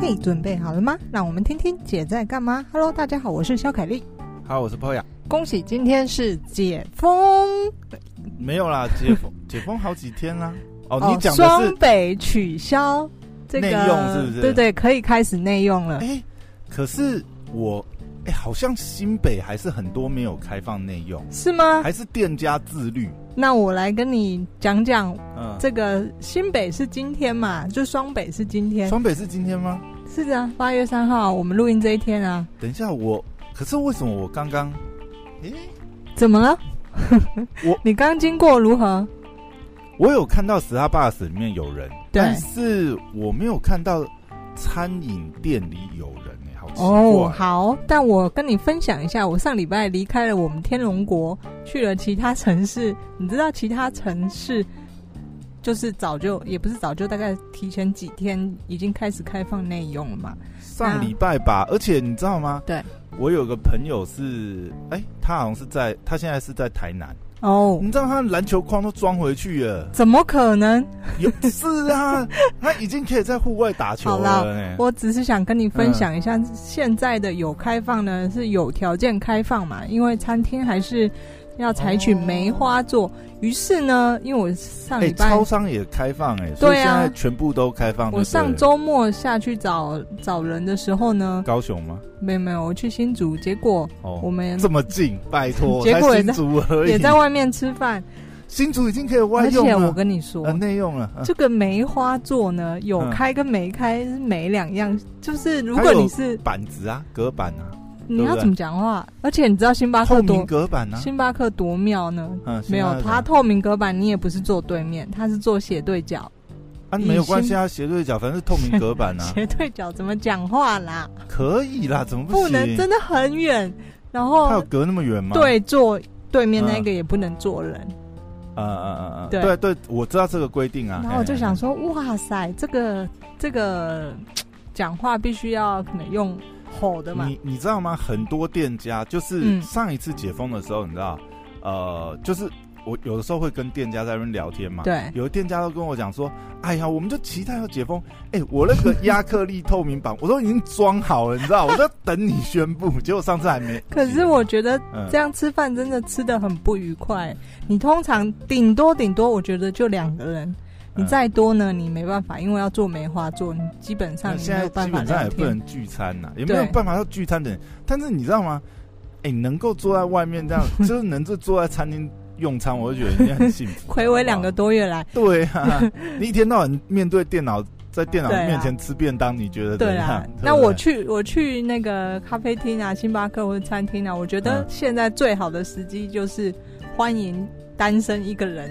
嘿，准备好了吗？让我们听听姐在干嘛。Hello，大家好，我是肖凯丽。好，我是 Poya。恭喜今天是解封。没有啦，解封解封好几天啦。哦，哦，你讲的是双北取消这个内用是不是？对对，可以开始内用了。哎，可是我哎，好像新北还是很多没有开放内用，是吗？还是店家自律？那我来跟你讲讲，嗯，这个新北是今天嘛？就双北是今天？双北是今天吗？是的，八月三号，我们录音这一天啊。等一下，我可是为什么我刚刚，哎，怎么了？我 你刚经过如何？我有看到 Starbucks 里面有人，但是我没有看到餐饮店里有人哎、欸，好奇怪。哦，好，但我跟你分享一下，我上礼拜离开了我们天龙国，去了其他城市。你知道其他城市？就是早就也不是早就，大概提前几天已经开始开放内用了嘛。上礼拜吧，而且你知道吗？对，我有个朋友是，哎、欸，他好像是在，他现在是在台南。哦，你知道他篮球框都装回去了？怎么可能？有是啊，他已经可以在户外打球了、欸。我只是想跟你分享一下，现在的有开放呢，是有条件开放嘛，因为餐厅还是。要采取梅花座，于、哦、是呢，因为我上礼拜、欸、超商也开放哎、欸，所以现在全部都开放。我上周末下去找找人的时候呢，高雄吗？没有没有，我去新竹，结果我们、哦、这么近，拜托，结果也在新竹而已，也在外面吃饭。新竹已经可以外用了，而且我跟你说，内、呃、用了。这个梅花座呢，有开跟没开是没两样，就是如果你是板子啊，隔板啊。你要怎么讲话？而且你知道星巴克多透明隔板呢？星巴克多妙呢？嗯，没有，它透明隔板，你也不是坐对面，它是坐斜对角。啊，没有关系啊，斜对角，反正是透明隔板啊。斜对角怎么讲话啦？可以啦，怎么不，不能？真的很远，然后它有隔那么远吗？对，坐对面那个也不能坐人。嗯嗯嗯嗯，对对，我知道这个规定啊。然后我就想说，哇塞，这个这个讲话必须要可能用。好的嘛，你你知道吗？很多店家就是上一次解封的时候，你知道，嗯、呃，就是我有的时候会跟店家在那边聊天嘛。对，有的店家都跟我讲说：“哎呀，我们就期待要解封。哎、欸，我那个亚克力透明板我都已经装好了，你知道，我在等你宣布。结果上次还没。可是我觉得这样吃饭真的吃的很不愉快。你通常顶多顶多，我觉得就两个人。”你再多呢，你没办法，因为要做梅花座，你基本上。现在基本上也不能聚餐呐，也没有办法要聚餐的人。但是你知道吗？哎、欸，能够坐在外面这样，就是能够坐在餐厅用餐，我就觉得人家很幸福。睽违两个多月来，对啊，你一天到晚面对电脑，在电脑面前吃便当，你觉得怎么样？对啊。那我去我去那个咖啡厅啊、星巴克或者餐厅啊，我觉得现在最好的时机就是欢迎单身一个人。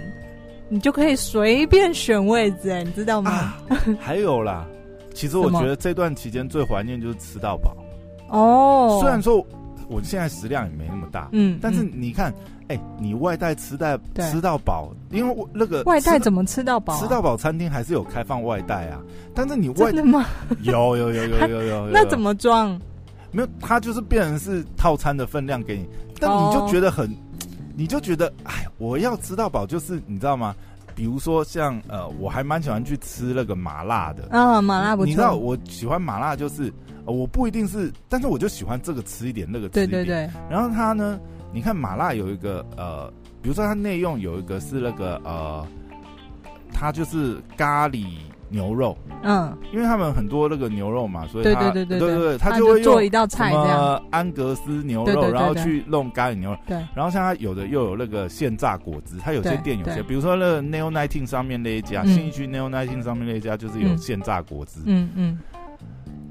你就可以随便选位置，哎，你知道吗？啊、还有啦，其实我觉得这段期间最怀念就是吃到饱。哦，虽然说我现在食量也没那么大，嗯，但是你看，哎、欸，你外带吃带吃到饱，因为那个外带怎么吃到饱、啊？吃到饱餐厅还是有开放外带啊，但是你外真的吗？有有有有有有，那怎么装？没有，它就是变成是套餐的分量给你，但你就觉得很。哦你就觉得，哎，我要吃到饱，就是你知道吗？比如说像呃，我还蛮喜欢去吃那个麻辣的啊，麻辣不错。你知道我喜欢麻辣，就是、呃、我不一定是，但是我就喜欢这个吃一点，那个吃一点。对对对。然后它呢，你看麻辣有一个呃，比如说它内用有一个是那个呃，它就是咖喱。牛肉，嗯，因为他们很多那个牛肉嘛，所以他对对对对对，他就会做一道菜，这样安格斯牛肉，然后去弄咖喱牛肉，对。然后像他有的又有那个现榨果汁，他有些店有些，比如说那个 Neo Nineteen 上面那一家，新义区 Neo Nineteen 上面那一家就是有现榨果汁，嗯嗯。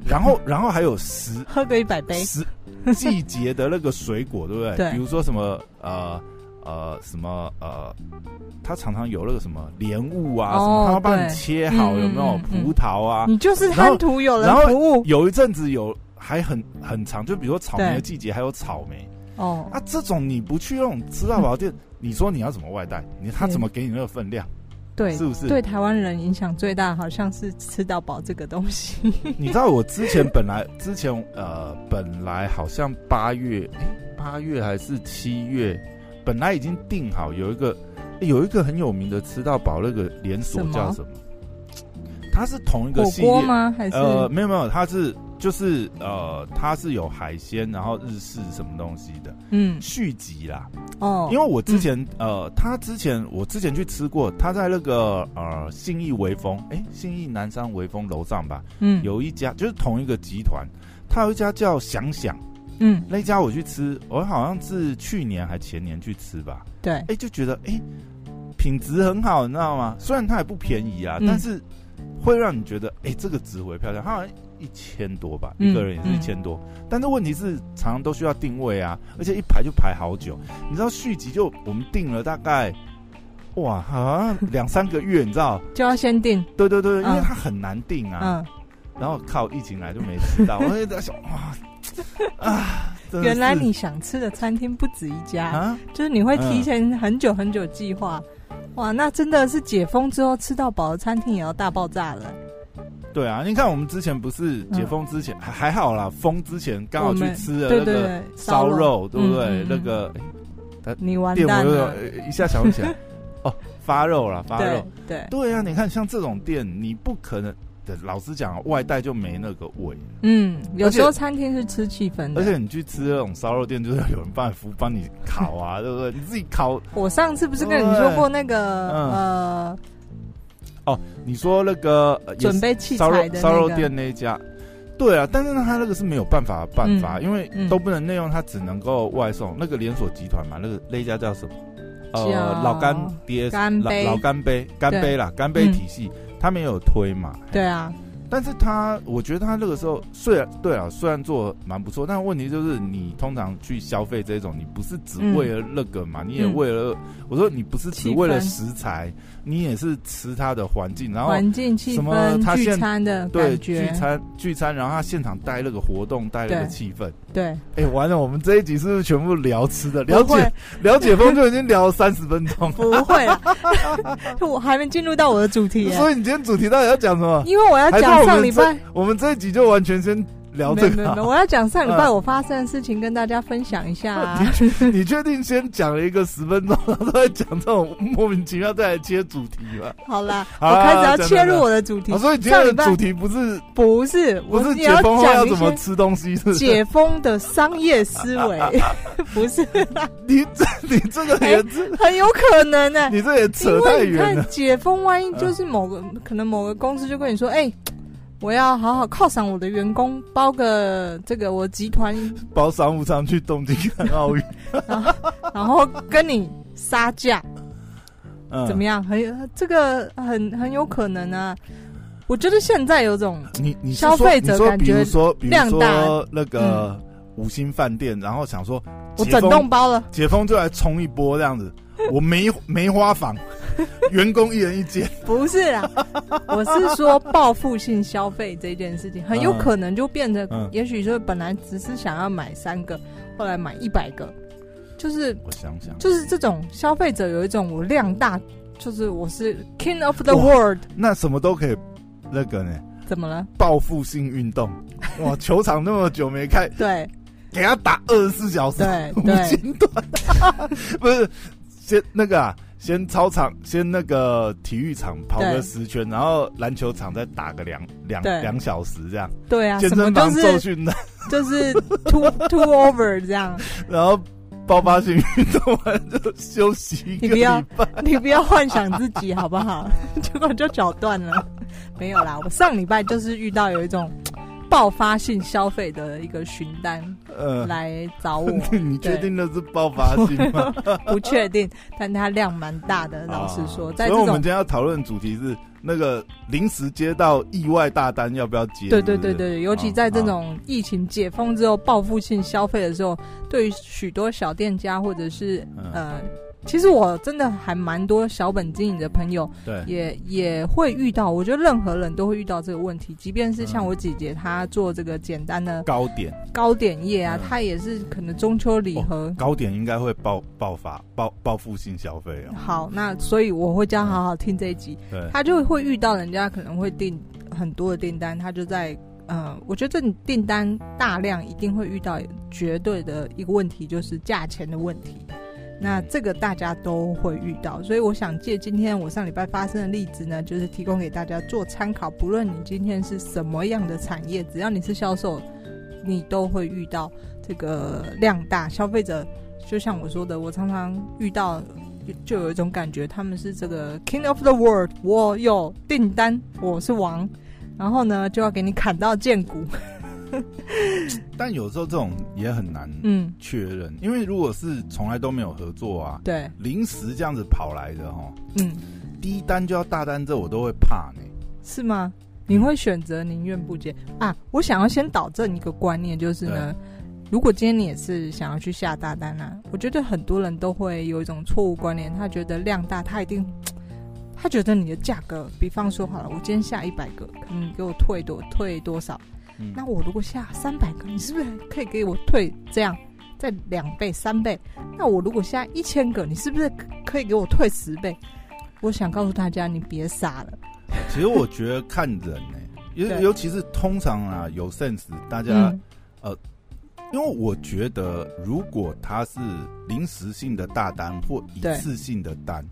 然后然后还有十 喝个一百杯十季节的那个水果，对不对？对。比如说什么呃。呃，什么呃，他常常有那个什么莲雾啊，哦、什么他要帮你切好，有没有、嗯、葡萄啊？你就是贪图有人服务。然后有一阵子有还很很长，就比如说草莓的季节，还有草莓哦。啊，这种你不去那种吃到饱店，你说你要怎么外带？你他怎么给你那个分量？对，是不是？对台湾人影响最大，好像是吃到饱这个东西。你知道我之前本来之前呃本来好像八月八月还是七月。本来已经定好有一个有一个很有名的吃到饱那个连锁叫什么？它是同一个系列。吗？还是？呃，没有没有，它是就是呃，它是有海鲜，然后日式什么东西的，嗯，续集啦。哦，因为我之前、嗯、呃，他之前我之前去吃过，他在那个呃信义微风，哎，信义南山微风楼上吧，嗯，有一家就是同一个集团，他有一家叫想想，嗯，那一家我去吃，我好像是去年还前年去吃吧，对，哎，就觉得哎，品质很好，你知道吗？虽然它也不便宜啊，嗯、但是。会让你觉得，哎、欸，这个值回票价，它好像一千多吧，一个人也是一千多。但是问题是，常常都需要定位啊，而且一排就排好久。你知道续集就我们定了大概，哇，好像两三个月，你知道就要先定。对对对，因为它很难定啊。嗯。然后靠疫情来就没吃到，我就在想，哇 啊！原来你想吃的餐厅不止一家啊，就是你会提前很久很久计划。哇，那真的是解封之后吃到饱的餐厅也要大爆炸了。对啊，你看我们之前不是解封之前、嗯、还还好啦，封之前刚好去吃了那个烧肉，对不对？那个，欸、你完蛋了，一下想不起来。哦，发肉了，发肉。对对，对啊，你看像这种店，你不可能。老实讲，外带就没那个味。嗯，有时候餐厅是吃气氛的，而且你去吃那种烧肉店，就是要有人帮你服帮你烤啊，对不对？你自己烤。我上次不是跟你说过那个呃，哦，你说那个准备器材的烧肉店那一家，对啊，但是他那个是没有办法的办法，因为都不能内用，他只能够外送。那个连锁集团嘛，那个那家叫什么？呃，老干爹，老老干杯，干杯啦，干杯体系。他没有推嘛？对啊，但是他我觉得他那个时候虽然对啊，虽然做蛮不错，但问题就是你通常去消费这种，你不是只为了那个嘛，嗯、你也为了、嗯、我说你不是只为了食材，你也是吃他的环境，然后环境气氛、他聚餐的对聚餐聚餐，然后他现场带了个活动，带了个气氛。对，哎，完了，我们这一集是不是全部聊吃的？了解 了解风就已经聊了三十分钟，不会啊，我还没进入到我的主题。所以你今天主题到底要讲什么？因为我要讲上礼拜，我们这一集就完全先。聊这个，我要讲上礼拜我发生的事情，跟大家分享一下啊。你确定先讲了一个十分钟，然后再讲这种莫名其妙再来切主题吗？好啦，我开始要切入我的主题。所以今天的主题不是不是不是解封后要怎么吃东西，是解封的商业思维，不是？你这你这个也是很有可能呢。你这也扯太远看解封，万一就是某个可能某个公司就跟你说，哎。我要好好犒赏我的员工，包个这个我集团 包商务舱去东京看奥运，然后跟你杀价，嗯，怎么样？很这个很很有可能啊。我觉得现在有种你你消费者感觉说，比如说那个五星饭店，然后想说我整栋包了，解封就来冲一波这样子。我梅梅花房，员工一人一间。不是啊，我是说报复性消费这件事情，很有可能就变成，也许说本来只是想要买三个，后来买一百个，就是我想想，就是这种消费者有一种我量大，就是我是 king of the world，那什么都可以那个呢？怎么了？报复性运动，哇，球场那么久没开，对，给他打二十四小时，对，无间断，不是。先那个啊，先操场，先那个体育场跑个十圈，然后篮球场再打个两两两小时这样。对啊，健身房受训的，就是 two two over 这样。然后爆发性运动完就休息一个礼拜。你不要，你不要幻想自己好不好？结果就脚断了。没有啦，我上礼拜就是遇到有一种。爆发性消费的一个询单，呃，来找我。你确定那是爆发性吗？不确定，但它量蛮大的。老实说，在所以我们今天要讨论主题是那个临时接到意外大单要不要接？对对对对，尤其在这种疫情解封之后，报复性消费的时候，对于许多小店家或者是呃。其实我真的还蛮多小本经营的朋友，对，也也会遇到。我觉得任何人都会遇到这个问题，即便是像我姐姐，她做这个简单的糕点糕点业啊，她也是可能中秋礼盒糕点应该会爆爆发报报复性消费哦。好，那所以我会这样好好听这一集，对，他就会遇到人家可能会订很多的订单，她就在呃，我觉得这订单大量一定会遇到绝对的一个问题，就是价钱的问题。那这个大家都会遇到，所以我想借今天我上礼拜发生的例子呢，就是提供给大家做参考。不论你今天是什么样的产业，只要你是销售，你都会遇到这个量大消费者。就像我说的，我常常遇到，就有一种感觉，他们是这个 King of the World，我有订单，我是王，然后呢就要给你砍到剑骨。但有时候这种也很难嗯确认，嗯，因为如果是从来都没有合作啊，对，临时这样子跑来的哦，嗯，第一单就要大单，这我都会怕呢。是吗？你会选择宁愿不接啊？我想要先导正一个观念，就是呢，如果今天你也是想要去下大单啊，我觉得很多人都会有一种错误观念，他觉得量大，他一定，他觉得你的价格，比方说好了，我今天下一百个，可能你给我退多退多少？嗯、那我如果下三百个，你是不是可以给我退这样再两倍、三倍？那我如果下一千个，你是不是可以给我退十倍？我想告诉大家，你别傻了。其实我觉得看人呢、欸，尤尤其是通常啊有 sense，大家、嗯、呃，因为我觉得如果他是临时性的大单或一次性的单，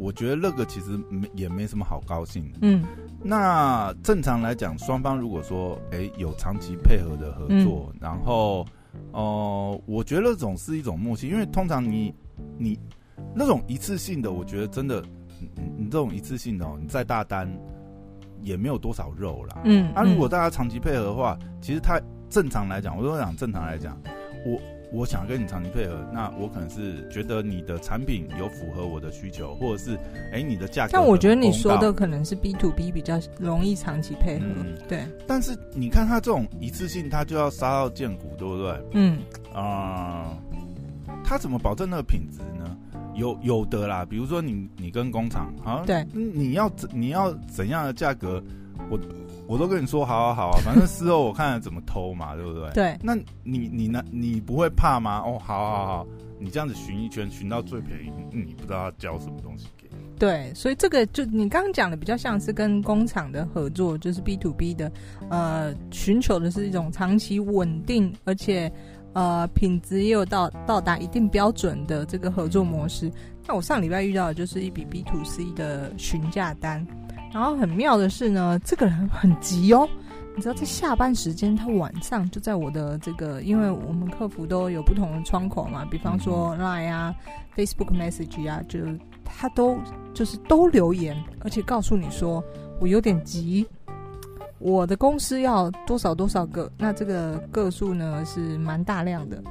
我觉得那个其实没也没什么好高兴的。嗯。那正常来讲，双方如果说哎、欸、有长期配合的合作，嗯、然后哦、呃，我觉得那种是一种默契，因为通常你你那种一次性的，我觉得真的你你这种一次性的哦，你再大单也没有多少肉啦。嗯，那、啊、如果大家长期配合的话，其实它正常来讲，我都讲正常来讲，我。我想跟你长期配合，那我可能是觉得你的产品有符合我的需求，或者是哎、欸、你的价格。但我觉得你说的可能是 B to B 比较容易长期配合，嗯、对。但是你看他这种一次性，他就要杀到见骨，对不对？嗯啊、呃，他怎么保证那个品质呢？有有的啦，比如说你你跟工厂啊，对，你要怎你要怎样的价格，我。我都跟你说，好好好啊，反正事后我看怎么偷嘛，对不对？对。那你你呢？你不会怕吗？哦，好好好，你这样子寻一圈，寻到最便宜，你不知道他交什么东西给你。对，所以这个就你刚刚讲的比较像是跟工厂的合作，就是 B to B 的，呃，寻求的是一种长期稳定，而且呃品质也有到到达一定标准的这个合作模式。那我上礼拜遇到的就是一笔 B to C 的询价单。然后很妙的是呢，这个人很急哦。你知道，在下班时间，他晚上就在我的这个，因为我们客服都有不同的窗口嘛，比方说 Line 啊、Facebook Message 啊，就他都就是都留言，而且告诉你说我有点急，我的公司要多少多少个，那这个个数呢是蛮大量的，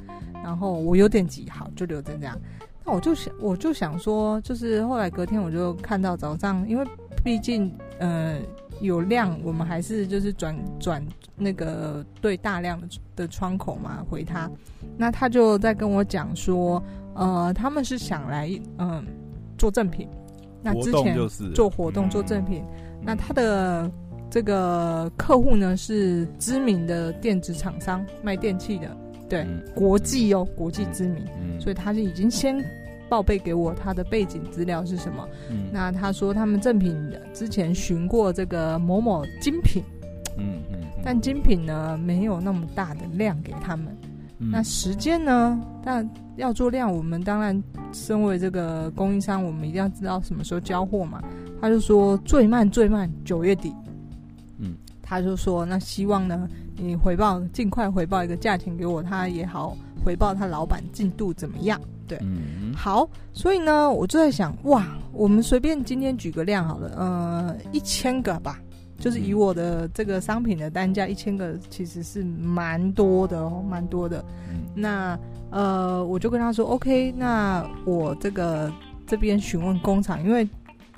然后我有点急，好，就留着这样。那我就想，我就想说，就是后来隔天我就看到早上，因为。毕竟，呃，有量，我们还是就是转转那个对大量的的窗口嘛，回他。那他就在跟我讲说，呃，他们是想来，嗯、呃，做赠品。那之前做活动做赠品，那他的这个客户呢是知名的电子厂商，卖电器的，对，国际哦，国际知名，所以他是已经先。报备给我他的背景资料是什么？嗯，那他说他们正品之前寻过这个某某精品，嗯嗯，但精品呢没有那么大的量给他们。嗯、那时间呢？但要做量，我们当然身为这个供应商，我们一定要知道什么时候交货嘛。他就说最慢最慢九月底。嗯，他就说那希望呢你回报尽快回报一个价钱给我，他也好回报他老板进度怎么样。对，嗯，好，所以呢，我就在想，哇，我们随便今天举个量好了，呃，一千个吧，就是以我的这个商品的单价，一千个其实是蛮多的哦，蛮多的。嗯，那呃，我就跟他说，OK，那我这个这边询问工厂，因为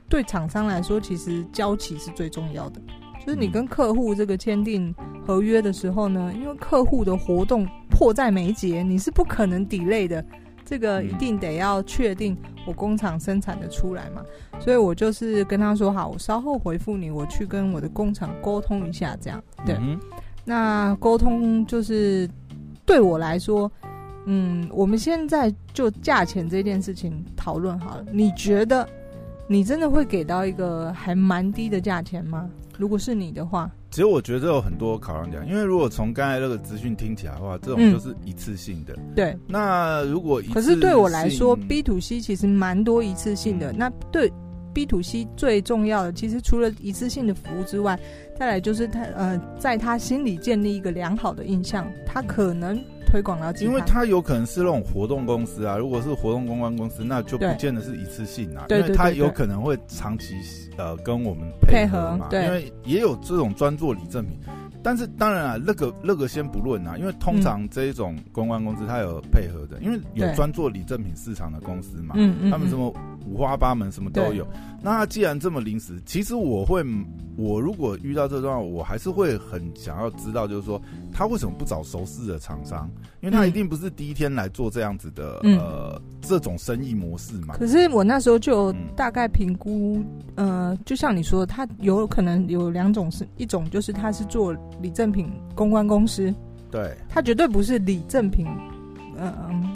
对厂商来说，其实交期是最重要的，就是你跟客户这个签订合约的时候呢，因为客户的活动迫在眉睫，你是不可能 delay 的。这个一定得要确定我工厂生产的出来嘛，所以我就是跟他说好，我稍后回复你，我去跟我的工厂沟通一下，这样对。嗯、那沟通就是对我来说，嗯，我们现在就价钱这件事情讨论好了。你觉得你真的会给到一个还蛮低的价钱吗？如果是你的话，其实我觉得有很多考量点，因为如果从刚才那个资讯听起来的话，这种就是一次性的。嗯、对，那如果一次可是对我来说，B to C 其实蛮多一次性的。嗯、那对 B to C 最重要的，其实除了一次性的服务之外，再来就是他呃，在他心里建立一个良好的印象，他可能。推广到，因为它有可能是那种活动公司啊，如果是活动公关公司，那就不见得是一次性啊，因为它有可能会长期呃跟我们配合嘛，因为也有这种专做礼赠品，但是当然啊，那个那个先不论啊，因为通常这一种公关公司它有配合的，因为有专做礼赠品市场的公司嘛，嗯嗯，他们什么五花八门什么都有，那他既然这么临时，其实我会。我如果遇到这状况，我还是会很想要知道，就是说他为什么不找熟识的厂商？因为他一定不是第一天来做这样子的、嗯、呃这种生意模式嘛。可是我那时候就大概评估，嗯、呃，就像你说的，他有可能有两种，是一种就是他是做礼赠品公关公司，对，他绝对不是礼赠品，嗯、呃、嗯。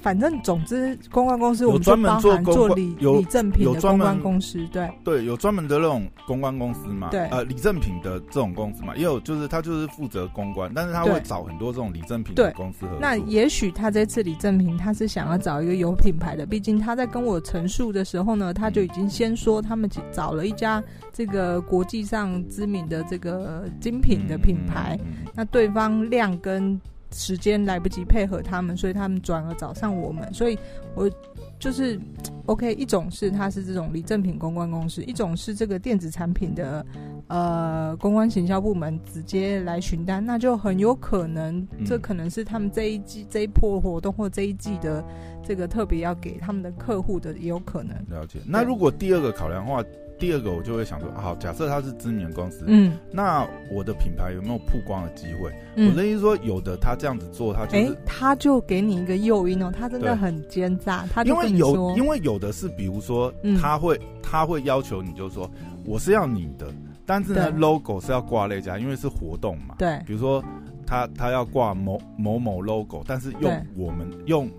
反正总之，公关公司我们专门做做礼礼赠品的公关公司，对。对，有专门的那种公关公司嘛，对，呃，礼赠品的这种公司嘛，也有就是他就是负责公关，但是他会找很多这种礼赠品的公司合作。那也许他这次礼赠品他是想要找一个有品牌的，毕竟他在跟我陈述的时候呢，他就已经先说他们找了一家这个国际上知名的这个精品的品牌，嗯嗯嗯、那对方量跟。时间来不及配合他们，所以他们转而找上我们。所以，我就是 OK。一种是他是这种礼赠品公关公司，一种是这个电子产品的呃公关行销部门直接来询单，那就很有可能，这可能是他们这一季、这一波活动或这一季的这个特别要给他们的客户的，也有可能。了解。那如果第二个考量的话。第二个，我就会想说，好，假设他是知名公司，嗯，那我的品牌有没有曝光的机会？嗯、我的意思说，有的，他这样子做，他就他就给你一个诱因哦，他真的很奸诈，他就因为有，因为有的是，比如说，他会，嗯、他会要求你，就是说，我是要你的，但是呢，logo 是要挂那家，因为是活动嘛，对，比如说他他要挂某某某 logo，但是用我们用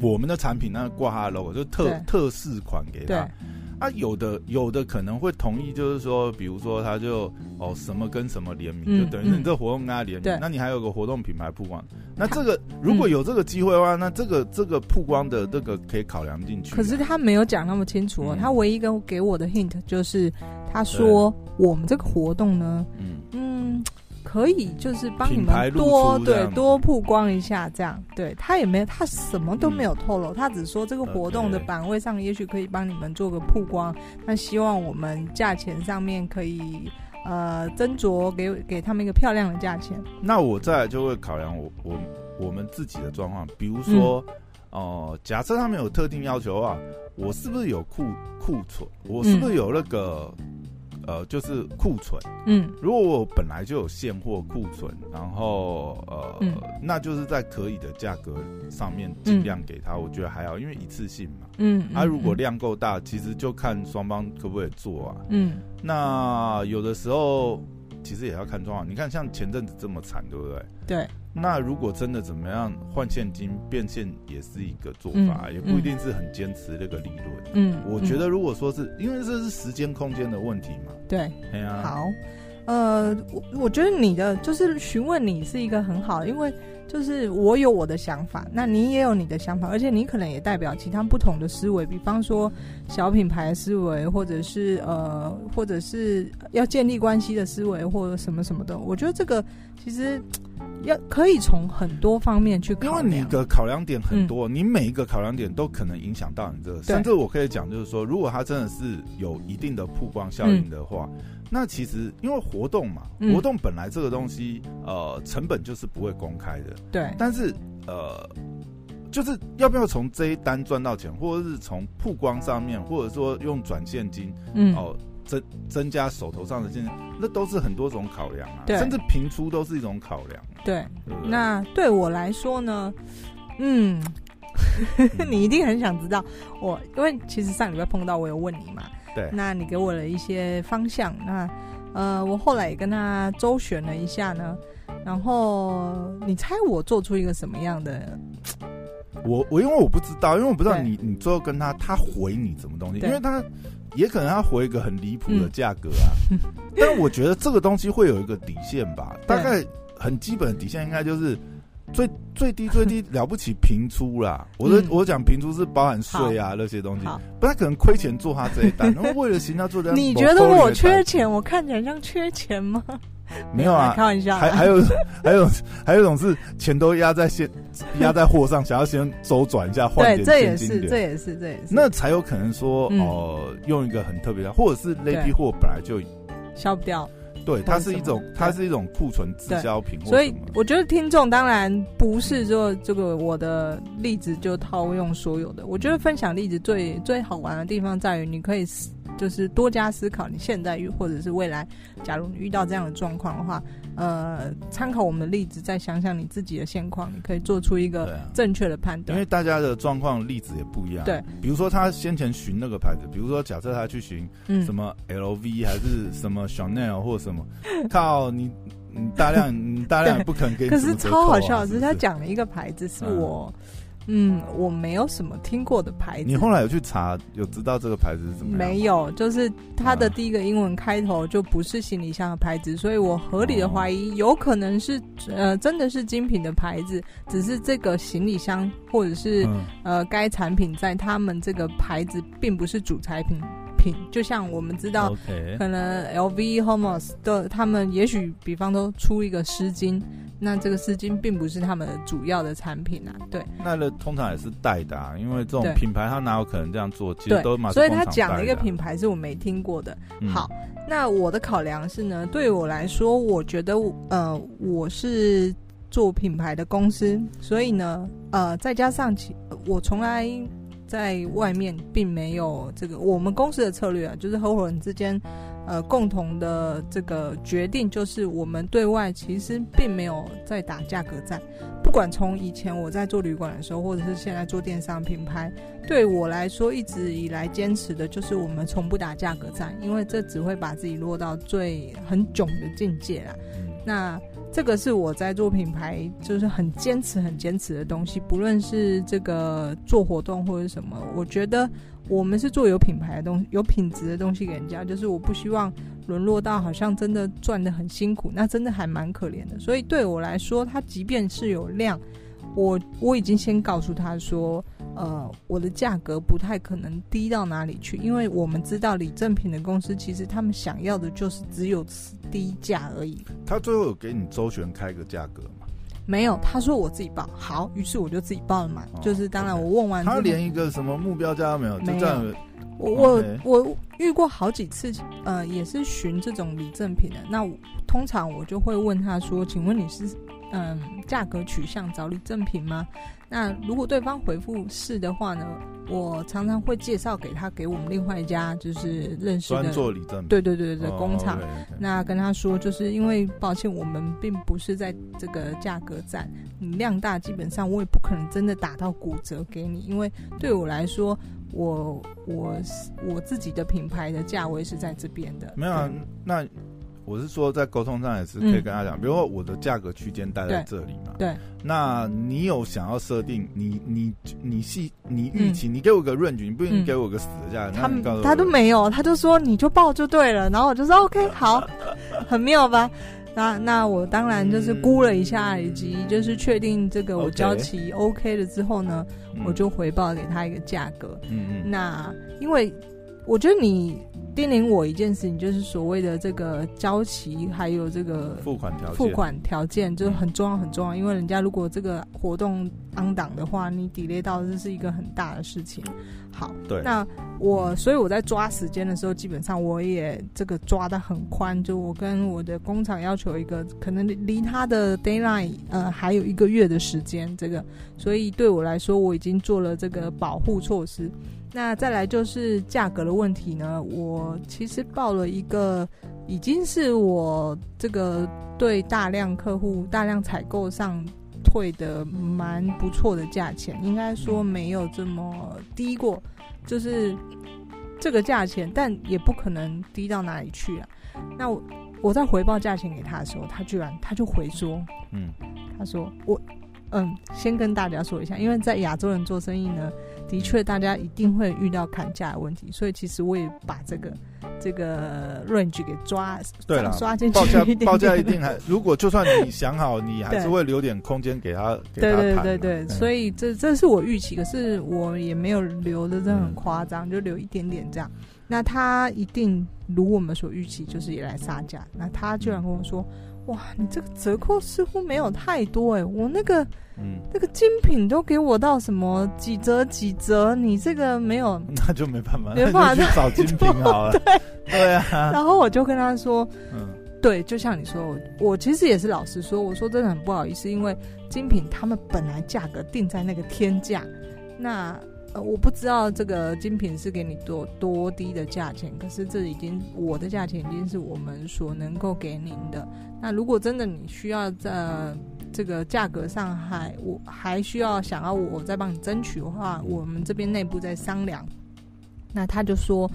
我们的产品，那挂他的 logo，就特特试款给他。啊，有的有的可能会同意，就是说，比如说，他就哦什么跟什么联名，嗯、就等于是你这个活动跟他联名，嗯、那你还有个活动品牌曝光，那这个如果有这个机会的话，嗯、那这个这个曝光的这个可以考量进去。可是他没有讲那么清楚哦，嗯、他唯一跟给我的 hint 就是，他说我们这个活动呢。可以，就是帮你们多对多曝光一下，这样对他也没有，他什么都没有透露，嗯、他只说这个活动的版位上，也许可以帮你们做个曝光。那希望我们价钱上面可以呃斟酌给给他们一个漂亮的价钱。那我再来就会考量我我我们自己的状况，比如说哦、嗯呃，假设他们有特定要求的话，我是不是有库库存？我是不是有那个？嗯呃，就是库存，嗯，如果我本来就有现货库存，然后呃，嗯、那就是在可以的价格上面尽量给他，嗯、我觉得还好，因为一次性嘛，嗯，他、啊、如果量够大，其实就看双方可不可以做啊，嗯，那有的时候。其实也要看状况，你看像前阵子这么惨，对不对？对。那如果真的怎么样换现金变现，也是一个做法，嗯、也不一定是很坚持那个理论。嗯。我觉得如果说是、嗯、因为这是时间空间的问题嘛。对。对啊。好。呃，我我觉得你的就是询问你是一个很好，因为。就是我有我的想法，那你也有你的想法，而且你可能也代表其他不同的思维，比方说小品牌的思维，或者是呃，或者是要建立关系的思维，或者什么什么的。我觉得这个其实要可以从很多方面去考量，因为你的考量点很多，嗯、你每一个考量点都可能影响到你这个。甚至我可以讲，就是说，如果它真的是有一定的曝光效应的话。嗯那其实因为活动嘛，嗯、活动本来这个东西，呃，成本就是不会公开的。对。但是呃，就是要不要从这一单赚到钱，或者是从曝光上面，或者说用转现金，嗯，哦、呃，增增加手头上的现金，那都是很多种考量啊。对。甚至评出都是一种考量。对。对对，那对我来说呢，嗯，你一定很想知道我，因为其实上礼拜碰到我有问你嘛。对，那你给我了一些方向，那呃，我后来也跟他周旋了一下呢，然后你猜我做出一个什么样的？我我因为我不知道，因为我不知道你你最后跟他他回你什么东西，因为他也可能他回一个很离谱的价格啊。嗯、但我觉得这个东西会有一个底线吧，大概很基本的底线应该就是。最最低最低了不起平出啦，我的、嗯、我讲平出是包含税啊那些东西，不太可能亏钱做他这一单，然后为了行他做这。你觉得我缺钱？我看起来像缺钱吗？没有啊，开玩笑。还还有还有还有一种是钱都压在先 压在货上，想要先周转一下换点这也是，这也是这也是那才有可能说哦、嗯呃，用一个很特别的，或者是那批货本来就消不掉。对，它是一种，它是一种库存滞销品。所以我觉得听众当然不是说这个我的例子就套用所有的。我觉得分享例子最最好玩的地方在于，你可以就是多加思考，你现在遇或者是未来，假如你遇到这样的状况的话。呃，参考我们的例子，再想想你自己的现况，你可以做出一个正确的判断。因为大家的状况例子也不一样。对，比如说他先前寻那个牌子，比如说假设他去寻什么 LV 还是什么 Chanel 或什么，靠你，你大量你大量不肯给。可是超好笑的是，他讲了一个牌子是我。嗯嗯，我没有什么听过的牌子。你后来有去查，有知道这个牌子是什么？没有，就是它的第一个英文开头就不是行李箱的牌子，所以我合理的怀疑，有可能是呃，真的是精品的牌子，只是这个行李箱或者是、嗯、呃该产品在他们这个牌子并不是主产品品，就像我们知道.可能 LV、Hermes 的他们也许比方都出一个丝巾。那这个丝巾并不是他们的主要的产品啊，对。那的通常也是代的啊，因为这种品牌它哪有可能这样做？其实都马、啊、所以他讲的一个品牌是我没听过的。嗯、好，那我的考量是呢，对我来说，我觉得呃，我是做品牌的公司，所以呢，呃，再加上其我从来在外面并没有这个我们公司的策略啊，就是合伙人之间。呃，共同的这个决定就是，我们对外其实并没有在打价格战。不管从以前我在做旅馆的时候，或者是现在做电商品牌，对我来说一直以来坚持的就是，我们从不打价格战，因为这只会把自己落到最很囧的境界啦。那这个是我在做品牌，就是很坚持、很坚持的东西。不论是这个做活动或者什么，我觉得。我们是做有品牌的东西，有品质的东西给人家，就是我不希望沦落到好像真的赚得很辛苦，那真的还蛮可怜的。所以对我来说，他即便是有量，我我已经先告诉他说，呃，我的价格不太可能低到哪里去，因为我们知道李正品的公司其实他们想要的就是只有低价而已。他最后有给你周旋开个价格吗？没有，他说我自己报好，于是我就自己报了嘛。哦、就是当然我问完，他连一个什么目标价都没有，没有。我我我遇过好几次，呃，也是寻这种礼赠品的。那我通常我就会问他说：“请问你是嗯价格取向找你赠品吗？”那如果对方回复是的话呢，我常常会介绍给他，给我们另外一家就是认识的专做礼赠品，对对对对工厂。那跟他说，就是因为抱歉，我们并不是在这个价格战，你量大，基本上我也不可能真的打到骨折给你，因为对我来说，我我我自己的品牌的价位是在这边的。没有啊，那。我是说，在沟通上也是可以跟他讲，嗯、比如说我的价格区间待在这里嘛。对。那你有想要设定你你你细你预期，你给我个 range，你不一定给我个死的价格。他、嗯、他都没有，他就说你就报就对了。然后我就说 OK 好，很妙吧？那那我当然就是估了一下，嗯、以及就是确定这个我交期 OK 了之后呢，嗯、我就回报给他一个价格。嗯嗯。那因为我觉得你。叮咛我一件事情，就是所谓的这个交期，还有这个付款条件，付款条件就是很重要很重要。因为人家如果这个活动 on 档的话，你 delay 到这是一个很大的事情。好，对，那我所以我在抓时间的时候，基本上我也这个抓的很宽，就我跟我的工厂要求一个可能离他的 deadline 呃还有一个月的时间，这个，所以对我来说，我已经做了这个保护措施。那再来就是价格的问题呢，我其实报了一个已经是我这个对大量客户大量采购上退的蛮不错的价钱，应该说没有这么低过，就是这个价钱，但也不可能低到哪里去啊。那我我在回报价钱给他的时候，他居然他就回说，嗯，他说我嗯，先跟大家说一下，因为在亚洲人做生意呢，的确大家一定会遇到砍价的问题，所以其实我也把这个这个 range 给抓对了，刷进去报价报价一定还，如果就算你想好，你还是会留点空间给他，给他对对对对，所以这这是我预期，可是我也没有留的，真的很夸张，嗯、就留一点点这样。那他一定如我们所预期，就是也来杀价。那他居然跟我说。哇，你这个折扣似乎没有太多哎，我那个，嗯，那个精品都给我到什么几折几折，你这个没有，那就没办法，没办法去找精品好了。对对啊，然后我就跟他说，嗯，对，就像你说，我我其实也是老实说，我说真的很不好意思，因为精品他们本来价格定在那个天价，那。我不知道这个精品是给你多多低的价钱，可是这已经我的价钱已经是我们所能够给您的。那如果真的你需要在这个价格上还我还需要想要我再帮你争取的话，我们这边内部再商量。那他就说。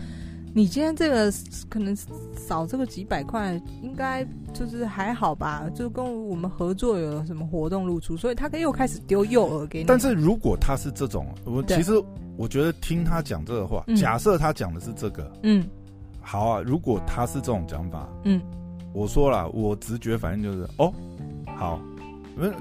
你今天这个可能少这个几百块，应该就是还好吧？就跟我们合作有什么活动露出，所以他又开始丢诱饵给你。但是如果他是这种，我其实我觉得听他讲这个话，嗯、假设他讲的是这个，嗯，好啊。如果他是这种讲法，嗯，我说了，我直觉反应就是哦，好，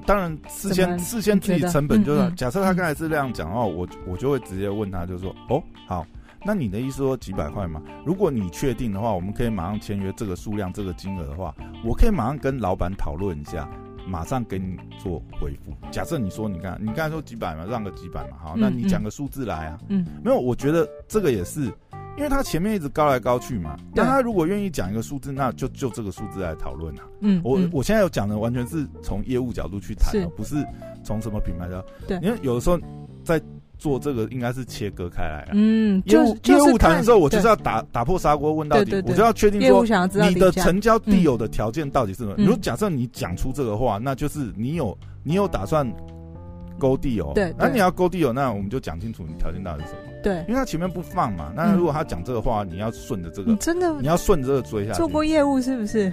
当然事先事先自己成本就是，嗯嗯、假设他刚才是这样讲的话，我我就会直接问他，就是说哦，好。那你的意思说几百块嘛？如果你确定的话，我们可以马上签约这个数量、这个金额的话，我可以马上跟老板讨论一下，马上给你做回复。假设你说你看你刚才说几百嘛，让个几百嘛，好，那你讲个数字来啊。嗯，没有，我觉得这个也是，因为他前面一直高来高去嘛。那他如果愿意讲一个数字，那就就这个数字来讨论啊。嗯，我我现在有讲的完全是从业务角度去谈，不是从什么品牌的。对，因为有的时候在。做这个应该是切割开来了。嗯，业务业务谈的时候，我就是要打打破砂锅问到底，我就要确定说你的成交地有的条件到底是什么。如果假设你讲出这个话，那就是你有你有打算勾地哦。对，那你要勾地哦，那我们就讲清楚你条件到底是什么。对，因为他前面不放嘛。那如果他讲这个话，你要顺着这个，真的你要顺着这个追下去。做过业务是不是？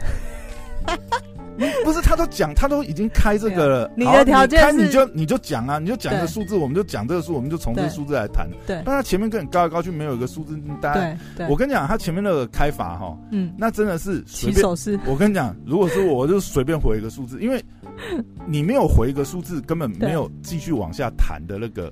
不是，他都讲，他都已经开这个了。你的条件是，开你就你就讲啊，你就讲一个数字，我们就讲这个数，我们就从这个数字来谈。对，但他前面跟你高来高去，没有一个数字，大家，我跟你讲，他前面那个开法哈，嗯，那真的是随便。我跟你讲，如果说我就随便回一个数字，因为你没有回一个数字，根本没有继续往下谈的那个。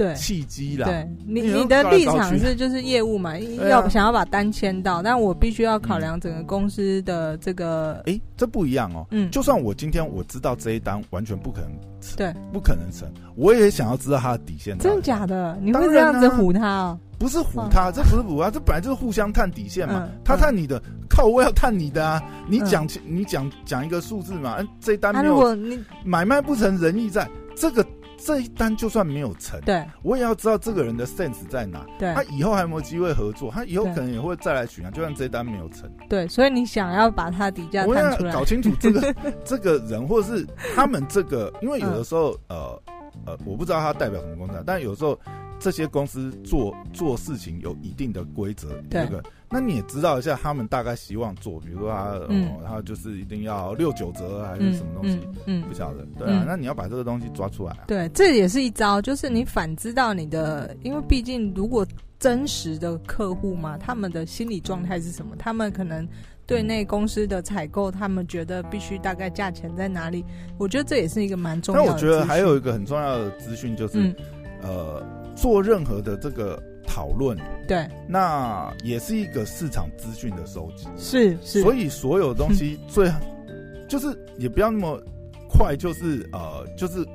对，契机啦。对你，你的立场是就是业务嘛，要想要把单签到，但我必须要考量整个公司的这个。哎，这不一样哦。嗯，就算我今天我知道这一单完全不可能，对，不可能成，我也想要知道他的底线。真的假的？你会这样子唬他哦？不是唬他，这不是唬他，这本来就是互相探底线嘛。他探你的，靠，我要探你的啊！你讲，你讲讲一个数字嘛？嗯，这一单没有，你买卖不成仁义在，这个。这一单就算没有成，对，我也要知道这个人的 sense 在哪。对，他以后还有没有机会合作？他以后可能也会再来取啊。就算这一单没有成，对，所以你想要把他底价看出来，搞清楚这个 这个人，或者是他们这个，因为有的时候，呃呃，我不知道他代表什么公司，但有时候。这些公司做做事情有一定的规则，对这个，那你也知道一下，他们大概希望做，比如说他，嗯、哦，他就是一定要六九折还是什么东西，嗯，嗯嗯不晓得，对啊，嗯、那你要把这个东西抓出来啊。对，这也是一招，就是你反知道你的，因为毕竟如果真实的客户嘛，他们的心理状态是什么？他们可能对那公司的采购，他们觉得必须大概价钱在哪里？我觉得这也是一个蛮重要的。那我觉得还有一个很重要的资讯就是，嗯、呃。做任何的这个讨论，对，那也是一个市场资讯的收集，是是，所以所有东西 最，嗯、就是也不要那么快，就是呃，就是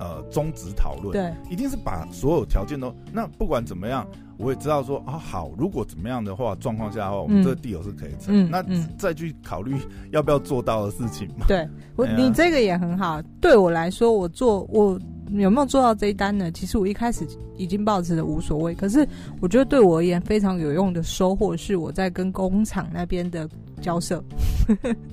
呃，终止讨论，对，一定是把所有条件都，那不管怎么样，我也知道说啊，好，如果怎么样的话，状况下的话，我们这个 deal 是可以成，嗯、那再去考虑 要不要做到的事情嘛。对，我、啊、你这个也很好，对我来说，我做我。有没有做到这一单呢？其实我一开始已经抱持的无所谓，可是我觉得对我而言非常有用的收获是我在跟工厂那边的交涉，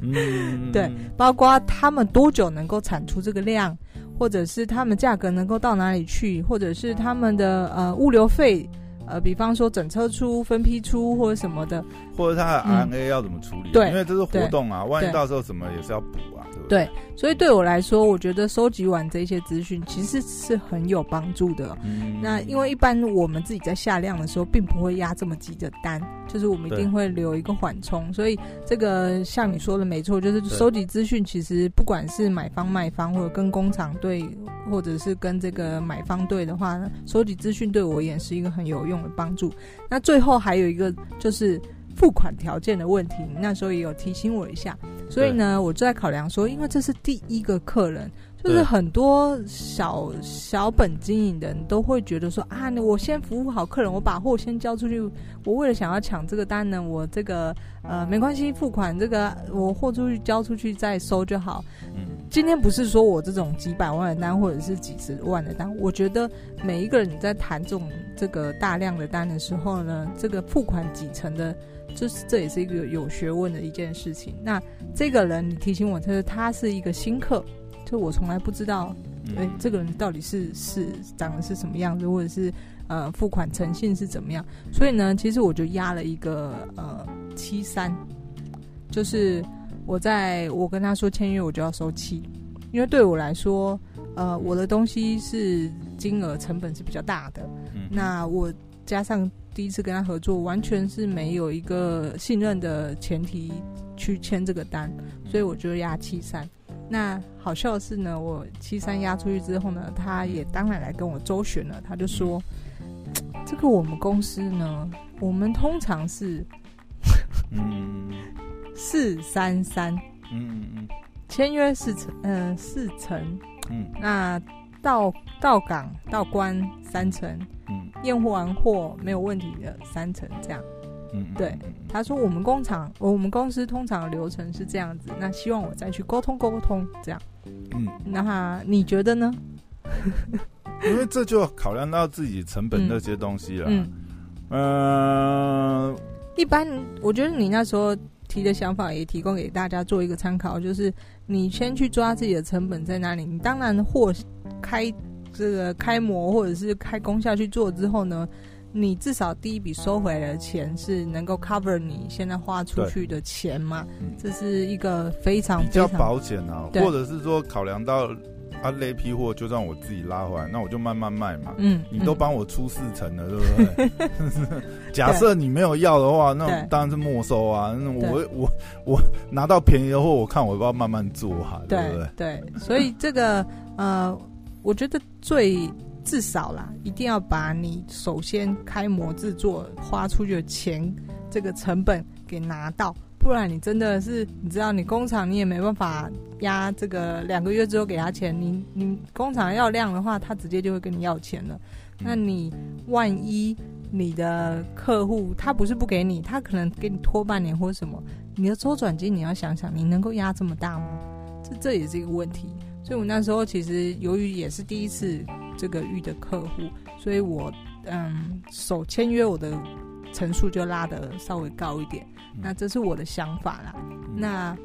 嗯、对，包括他们多久能够产出这个量，或者是他们价格能够到哪里去，或者是他们的呃物流费呃，比方说整车出、分批出或者什么的，或者他的 RNA 要怎么处理？对，因为这是活动啊，万一到时候什么也是要补啊，对不对？对，所以对我来说，我觉得收集完这些资讯其实是很有帮助的。嗯，那因为一般我们自己在下量的时候，并不会压这么急的单，就是我们一定会留一个缓冲。所以这个像你说的没错，就是收集资讯，其实不管是买方卖方，或者跟工厂对，或者是跟这个买方对的话，收集资讯对我也是一个很有用的帮助。那最后还有一个就是付款条件的问题，那时候也有提醒我一下。所以呢，我就在考量说，因为这是第一个客人，就是很多小小本经营的人都会觉得说啊，我先服务好客人，我把货先交出去，我为了想要抢这个单呢，我这个呃没关系，付款这个我货出去交出去再收就好。嗯，今天不是说我这种几百万的单或者是几十万的单，我觉得每一个人你在谈这种这个大量的单的时候呢，这个付款几成的。就是这也是一个有学问的一件事情。那这个人，你提醒我，他说他是一个新客，就我从来不知道，哎、欸，这个人到底是是长得是什么样子，或者是呃付款诚信是怎么样。所以呢，其实我就压了一个呃七三，就是我在我跟他说签约，我就要收七，因为对我来说，呃，我的东西是金额成本是比较大的，那我加上。第一次跟他合作，完全是没有一个信任的前提去签这个单，所以我就压七三。那好笑的是呢，我七三压出去之后呢，他也当然来跟我周旋了。他就说：“这个我们公司呢，我们通常是嗯四三三，嗯嗯，签约四成，嗯四成，嗯，那到到港到关三成。”验货完货没有问题的三层这样，嗯，对，他说我们工厂我们公司通常流程是这样子，那希望我再去沟通沟通这样，嗯，那你觉得呢？因为这就考量到自己成本那些东西了，嗯，呃，一般我觉得你那时候提的想法也提供给大家做一个参考，就是你先去抓自己的成本在哪里，你当然货开。这个开模或者是开工下去做之后呢，你至少第一笔收回来的钱是能够 cover 你现在花出去的钱嘛？这是一个非常比较保险啊，或者是说考量到啊，那批货就让我自己拉回来，那我就慢慢卖嘛。嗯，你都帮我出四成了，对不对？假设你没有要的话，那当然是没收啊。那我我我拿到便宜的货，我看我要慢慢做哈，对不对？对，所以这个呃。我觉得最至少啦，一定要把你首先开模制作花出去的钱这个成本给拿到，不然你真的是你知道，你工厂你也没办法压这个两个月之后给他钱，你你工厂要量的话，他直接就会跟你要钱了。那你万一你的客户他不是不给你，他可能给你拖半年或者什么，你的周转金你要想想，你能够压这么大吗？这这也是一个问题。所以我那时候其实由于也是第一次这个遇的客户，所以我嗯手签约我的层数就拉得稍微高一点，那这是我的想法啦。那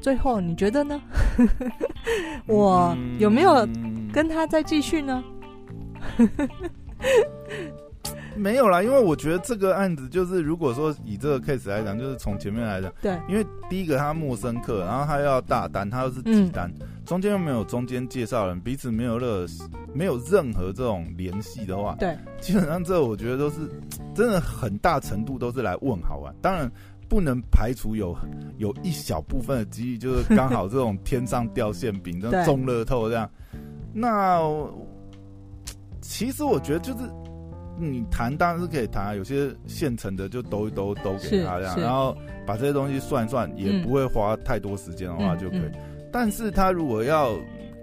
最后你觉得呢？我有没有跟他再继续呢？没有啦，因为我觉得这个案子就是，如果说以这个 case 来讲，就是从前面来讲，对，因为第一个他陌生客，然后他要大单，他又是几单，嗯、中间又没有中间介绍人，彼此没有任没有任何这种联系的话，对，基本上这我觉得都是真的很大程度都是来问好玩，当然不能排除有有一小部分的机遇，就是刚好这种天上掉馅饼，这种中乐透这样，那其实我觉得就是。你谈当然是可以谈，有些现成的就都都都给他这样，然后把这些东西算一算，也不会花太多时间的话就可以。但是他如果要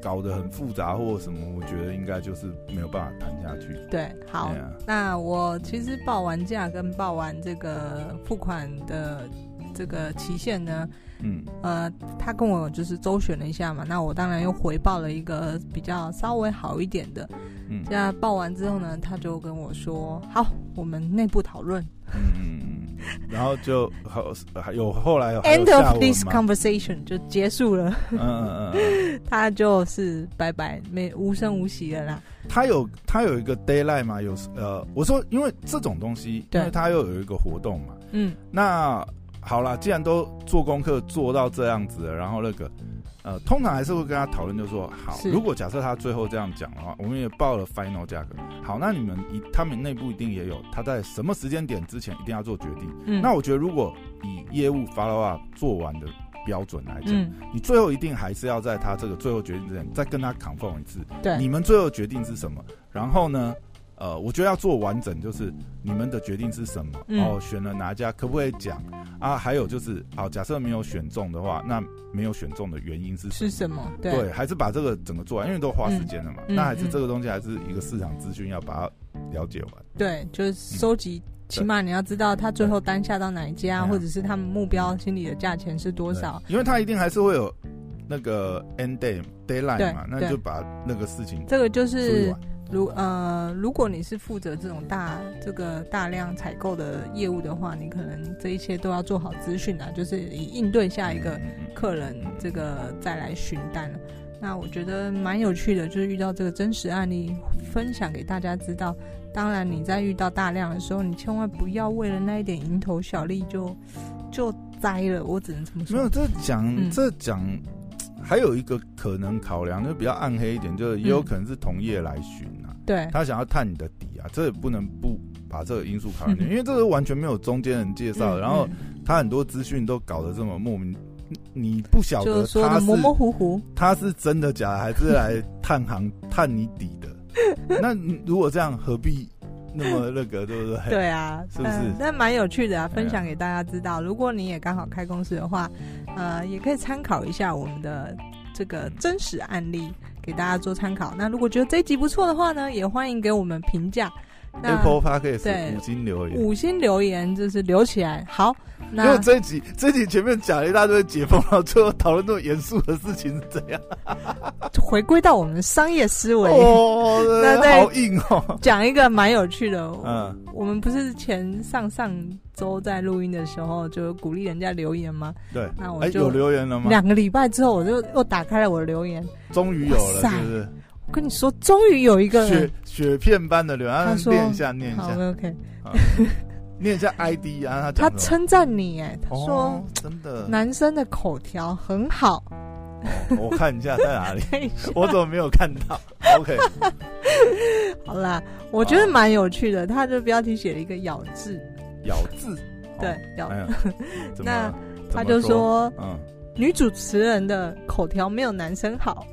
搞得很复杂或什么，我觉得应该就是没有办法谈下去。对，好，啊、那我其实报完价跟报完这个付款的这个期限呢，嗯，呃，他跟我就是周旋了一下嘛，那我当然又回报了一个比较稍微好一点的。嗯，这样报完之后呢，他就跟我说：“好，我们内部讨论。”嗯，然后就后还有后来有 end of this conversation 就结束了。嗯嗯嗯，他就是拜拜，没无声无息的啦。他有他有一个 d a y l i g h t 嘛？有呃，我说因为这种东西，对，因为他又有一个活动嘛。嗯，那好啦，既然都做功课做到这样子了，然后那个。呃，通常还是会跟他讨论，就是说，好，如果假设他最后这样讲的话，我们也报了 final 价格。好，那你们一他们内部一定也有他在什么时间点之前一定要做决定。嗯，那我觉得如果以业务 follow up 做完的标准来讲，嗯，你最后一定还是要在他这个最后决定之前再跟他 confirm 一次。对，你们最后决定是什么？然后呢？呃，我觉得要做完整，就是你们的决定是什么？嗯、哦，选了哪一家？可不可以讲啊？还有就是，好，假设没有选中的话，那没有选中的原因是什么？是什么？对，对，还是把这个整个做完，因为都花时间了嘛。嗯、那还是这个东西还是一个市场资讯，要把它了解完。对，就是收集，嗯、起码你要知道他最后单下到哪一家，或者是他们目标心里的价钱是多少。因为他一定还是会有那个 end day deadline 嘛，那就把那个事情这个就是。如呃，如果你是负责这种大这个大量采购的业务的话，你可能这一切都要做好资讯啊，就是以应对下一个客人这个再来询单。那我觉得蛮有趣的，就是遇到这个真实案例，分享给大家知道。当然你在遇到大量的时候，你千万不要为了那一点蝇头小利就就栽了。我只能这么说。没有，这讲、嗯、这讲还有一个可能考量，就比较暗黑一点，就是也有可能是同业来寻啊。对，他想要探你的底啊，这也不能不把这个因素考虑，因为这个完全没有中间人介绍，然后他很多资讯都搞得这么莫名，你不晓得他是模模糊糊，他是真的假的，还是来探行探你底的？那如果这样，何必那么那个，对不对？对啊，是不是？那蛮有趣的啊，分享给大家知道。如果你也刚好开公司的话，呃，也可以参考一下我们的这个真实案例。给大家做参考。那如果觉得这一集不错的话呢，也欢迎给我们评价。Apple Podcast 五星留言，五星留言就是留起来。好，那因为这一集这一集前面讲了一大堆解封，然后最后讨论这么严肃的事情是怎样？回归到我们商业思维哦，那好硬哦。讲一个蛮有趣的，嗯，我们不是前上上周在录音的时候就鼓励人家留言吗？对，那我就、欸、有留言了吗？两个礼拜之后，我就又打开了我的留言，终于有了，是不是？我跟你说，终于有一个雪雪片般的留言，他说念一下，念一下，OK，念一下 ID 啊，他他称赞你，哎，他说、哦、真的，男生的口条很好、哦，我看一下在哪里，我怎么没有看到？OK，好啦，我觉得蛮有趣的，他的标题写了一个咬字，咬字，对，咬字，那他就说，嗯，女主持人的口条没有男生好。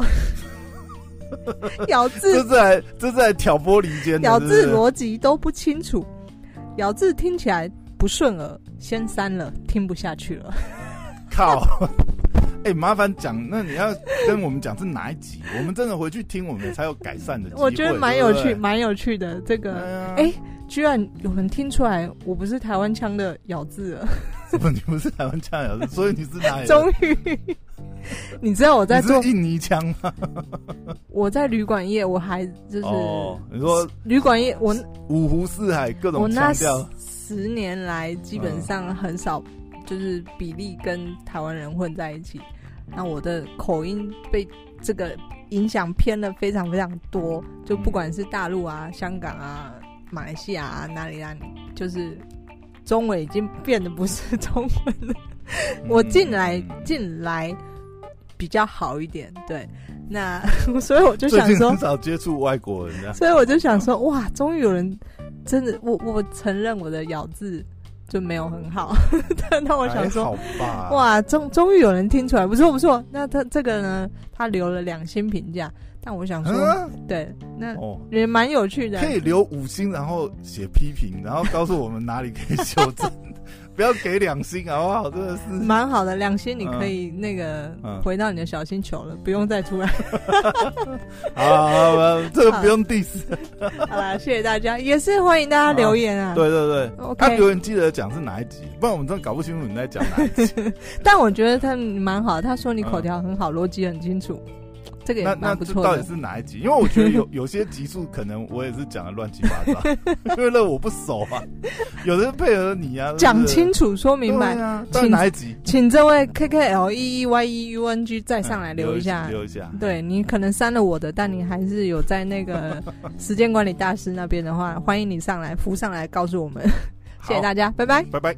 咬字，这在这在挑拨离间，咬字逻辑都不清楚，咬字听起来不顺耳，先删了，听不下去了。靠！哎、欸，麻烦讲，那你要跟我们讲是哪一集？我们真的回去听，我们才有改善的。我觉得蛮有趣，蛮有趣的。这个，哎、居然有人听出来，我不是台湾腔的咬字了。你不是台湾腔咬字，所以你是哪里？终于。你知道我在做印尼腔吗？我在旅馆业，我还就是、哦、你说旅馆业，我五湖四海各种。我那十年来基本上很少，就是比例跟台湾人混在一起。那我的口音被这个影响偏了非常非常多，就不管是大陆啊、香港啊、马来西亚啊哪里哪里，就是中文已经变得不是中文了。我进来进来。比较好一点，对，那 所以我就想说，很少接触外国人，所以我就想说，哇，终于有人真的，我我承认我的咬字就没有很好，但那我想说，哇，终终于有人听出来，不错不错。那他这个呢，他留了两星评价，但我想说，嗯、对，那也蛮有趣的，可以留五星，然后写批评，然后告诉我们哪里可以修正。不要给两星好不好？真的是 蛮好的，两星你可以那个回到你的小星球了，不用再出来。好，好，这个不用 diss。好了，谢谢大家，也是欢迎大家留言啊。对对对，他留言记得讲是哪一集，不然我们真的搞不清楚你在讲哪一集。但我觉得他蛮好，他说你口条很好，逻辑很清楚。这个也蛮不错的。那这到底是哪一集？因为我觉得有 有些集数可能我也是讲的乱七八糟，因为那我不熟啊。有的是配合你啊，讲清楚说明白啊。请哪一集？请这位 K K L E E Y E U N G 再上来留一下，嗯、留一下。对，你可能删了我的，但你还是有在那个 时间管理大师那边的话，欢迎你上来浮上来告诉我们。谢谢大家，拜拜，拜拜。